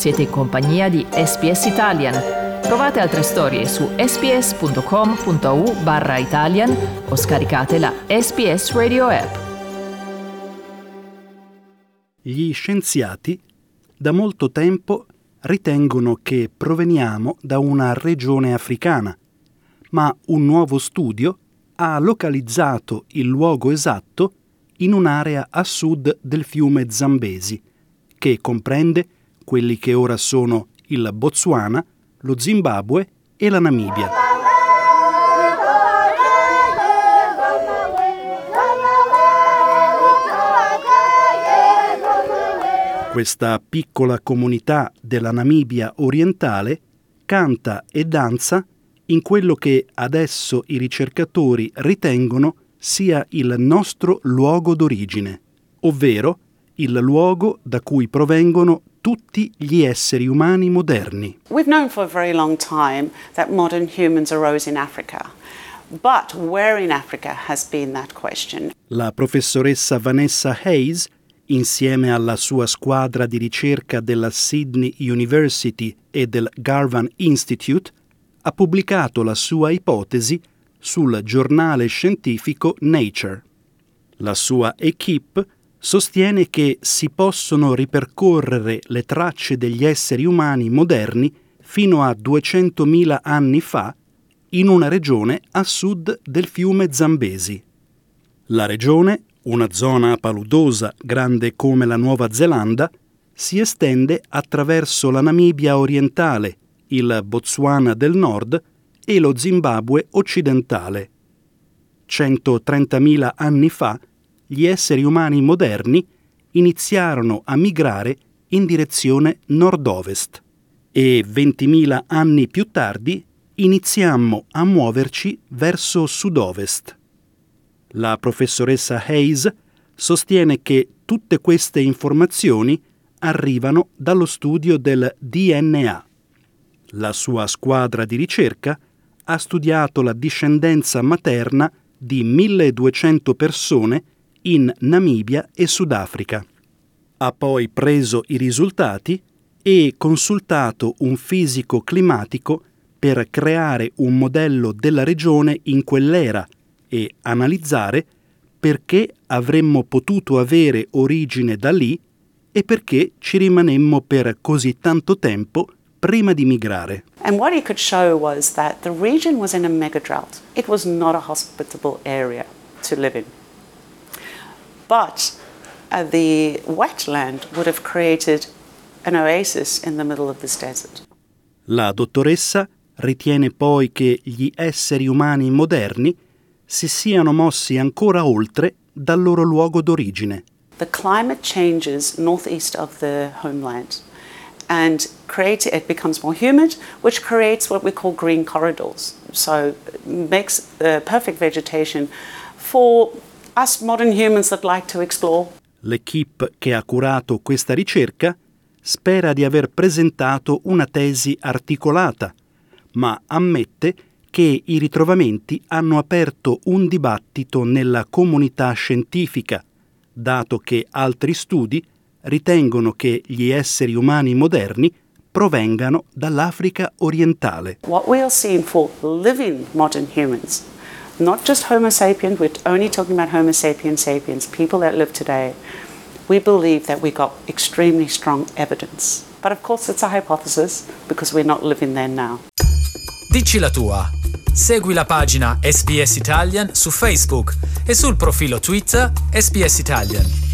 Siete in compagnia di SPS Italian. Trovate altre storie su sps.com.au barra Italian o scaricate la SPS Radio app. Gli scienziati da molto tempo ritengono che proveniamo da una regione africana, ma un nuovo studio ha localizzato il luogo esatto in un'area a sud del fiume Zambesi, che comprende quelli che ora sono il Botswana, lo Zimbabwe e la Namibia. Questa piccola comunità della Namibia orientale canta e danza in quello che adesso i ricercatori ritengono sia il nostro luogo d'origine, ovvero il luogo da cui provengono tutti gli esseri umani moderni. We've known for a very long time that modern humans arose in Africa. But where in Africa has been that question? La professoressa Vanessa Hayes, insieme alla sua squadra di ricerca della Sydney University e del Garvan Institute, ha pubblicato la sua ipotesi sul giornale scientifico Nature. La sua equipe sostiene che si possono ripercorrere le tracce degli esseri umani moderni fino a 200.000 anni fa in una regione a sud del fiume Zambesi. La regione, una zona paludosa grande come la Nuova Zelanda, si estende attraverso la Namibia orientale, il Botswana del nord e lo Zimbabwe occidentale. 130.000 anni fa gli esseri umani moderni iniziarono a migrare in direzione nord-ovest e 20.000 anni più tardi iniziammo a muoverci verso sud-ovest. La professoressa Hayes sostiene che tutte queste informazioni arrivano dallo studio del DNA. La sua squadra di ricerca ha studiato la discendenza materna di 1200 persone in Namibia e Sudafrica. Ha poi preso i risultati e consultato un fisico climatico per creare un modello della regione in quell'era e analizzare perché avremmo potuto avere origine da lì e perché ci rimanemmo per così tanto tempo prima di migrare. And what he could show was that the region was in a mega drought. It was not a hospitable area to live in. But uh, the wetland would have created an oasis in the middle of this desert. La dottoressa ritiene poi che gli esseri umani moderni si siano mossi ancora oltre dal loro luogo d'origine. The climate changes northeast of the homeland and create, it becomes more humid, which creates what we call green corridors. So makes the perfect vegetation for L'equipe che ha curato questa ricerca spera di aver presentato una tesi articolata, ma ammette che i ritrovamenti hanno aperto un dibattito nella comunità scientifica, dato che altri studi ritengono che gli esseri umani moderni provengano dall'Africa orientale. What we are seeing for living modern humans, not just Homo sapiens, we're only talking about Homo sapiens sapiens, people that live today, we believe that we got extremely strong evidence. But of course it's a hypothesis because we're not living there now. Dici la tua. Segui la pagina SPS Italian su Facebook e sul profilo Twitter SPS Italian.